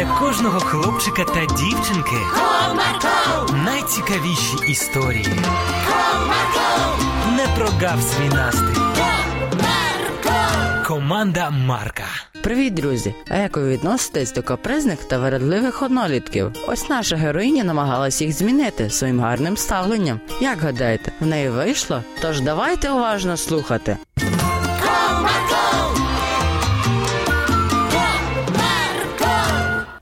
для кожного хлопчика та дівчинки Comarco, найцікавіші історії. Comarco, Не прогав свій настрій. Comarco. Команда Марка. Привіт, друзі! А як ви відноситесь до капризних та вередливих однолітків? Ось наша героїня намагалась їх змінити своїм гарним ставленням. Як гадаєте, в неї вийшло? Тож давайте уважно слухати.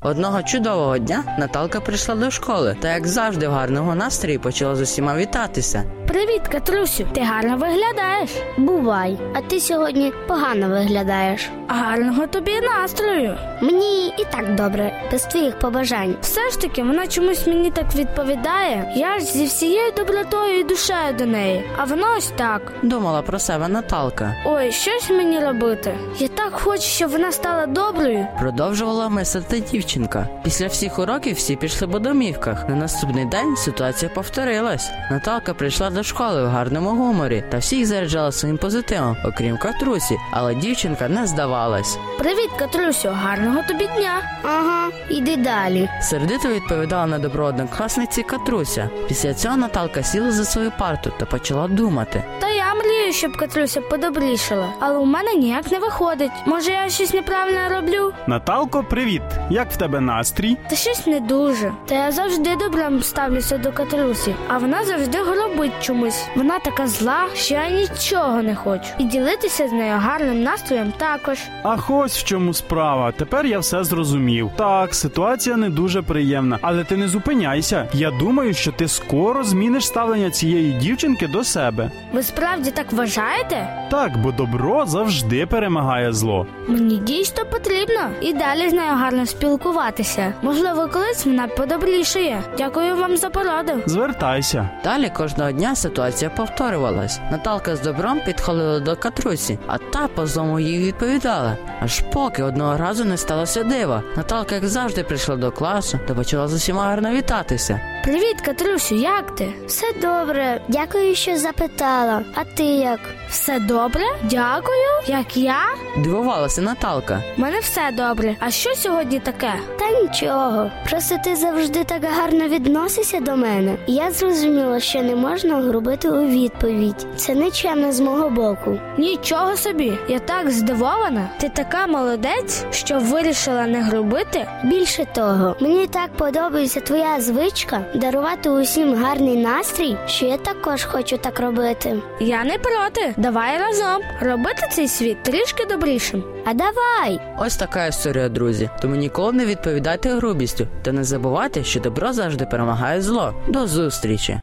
Одного чудового дня Наталка прийшла до школи та, як завжди, в гарному настрої почала з усіма вітатися. Привіт, Катрусю. Ти гарно виглядаєш. Бувай, а ти сьогодні погано виглядаєш. Гарного тобі настрою. Мені і так добре, без твоїх побажань. Все ж таки, вона чомусь мені так відповідає. Я ж зі всією добротою і душею до неї. А вона ось так. Думала про себе Наталка. Ой, щось мені робити. Я так хочу, щоб вона стала доброю. Продовжувала мислити дівчинка. Після всіх уроків всі пішли по домівках. На наступний день ситуація повторилась. Наталка прийшла до школи в гарному гуморі та всіх заряджала своїм позитивом, окрім Катрусі, але дівчинка не здавалась. Привіт, Катрусю, гарного тобі дня. Ага, іди далі. Сердито відповідала на добро однокласниці Катруся. Після цього Наталка сіла за свою парту та почала думати. Та я мрію, щоб Катруся подобрішала, але у мене ніяк не виходить. Може, я щось неправильно роблю? Наталко, привіт! Як в тебе настрій? Та щось не дуже. Та я завжди добром ставлюся до Катрусі, а вона завжди гробить чомусь. Вона така зла, що я нічого не хочу. І ділитися з нею гарним настроєм також. Ах, ось в чому справа. Тепер я все зрозумів. Так, ситуація не дуже приємна, але ти не зупиняйся. Я думаю, що ти скоро зміниш ставлення цієї дівчинки до себе. Ви справді так вважаєте? Так, бо добро завжди перемагає зло. Мені дійсно потрібно і далі з нею гарно спілкуватися. Можливо, колись вона подобрішає. Дякую вам за пораду. Звертайся. Далі кожного дня ситуація повторювалась. Наталка з добром підходила до Катрусі, а та по злому їй відповідала. Аж поки одного разу не сталося дива. Наталка, як завжди, прийшла до класу та почала з усіма гарно вітатися. Привіт, Катрусю, як ти? Все добре, дякую, що запитала. А ти як? Все добре? Дякую. Як я? Дивувалася Наталка. У мене все добре. А що сьогодні таке? Та нічого. Просто ти завжди так гарно відносишся до мене. І Я зрозуміла, що не можна грубити у відповідь. Це нечемно з мого боку. Нічого собі, я так здивована. Ти така молодець, що вирішила не грубити. Більше того, мені так подобається твоя звичка дарувати усім гарний настрій, що я також хочу так робити. Я не проти. Давай разом робити цей світ трішки добрішим. А давай! Ось така історія, друзі. Тому ніколи не відповідайте грубістю та не забувайте, що добро завжди перемагає зло. До зустрічі!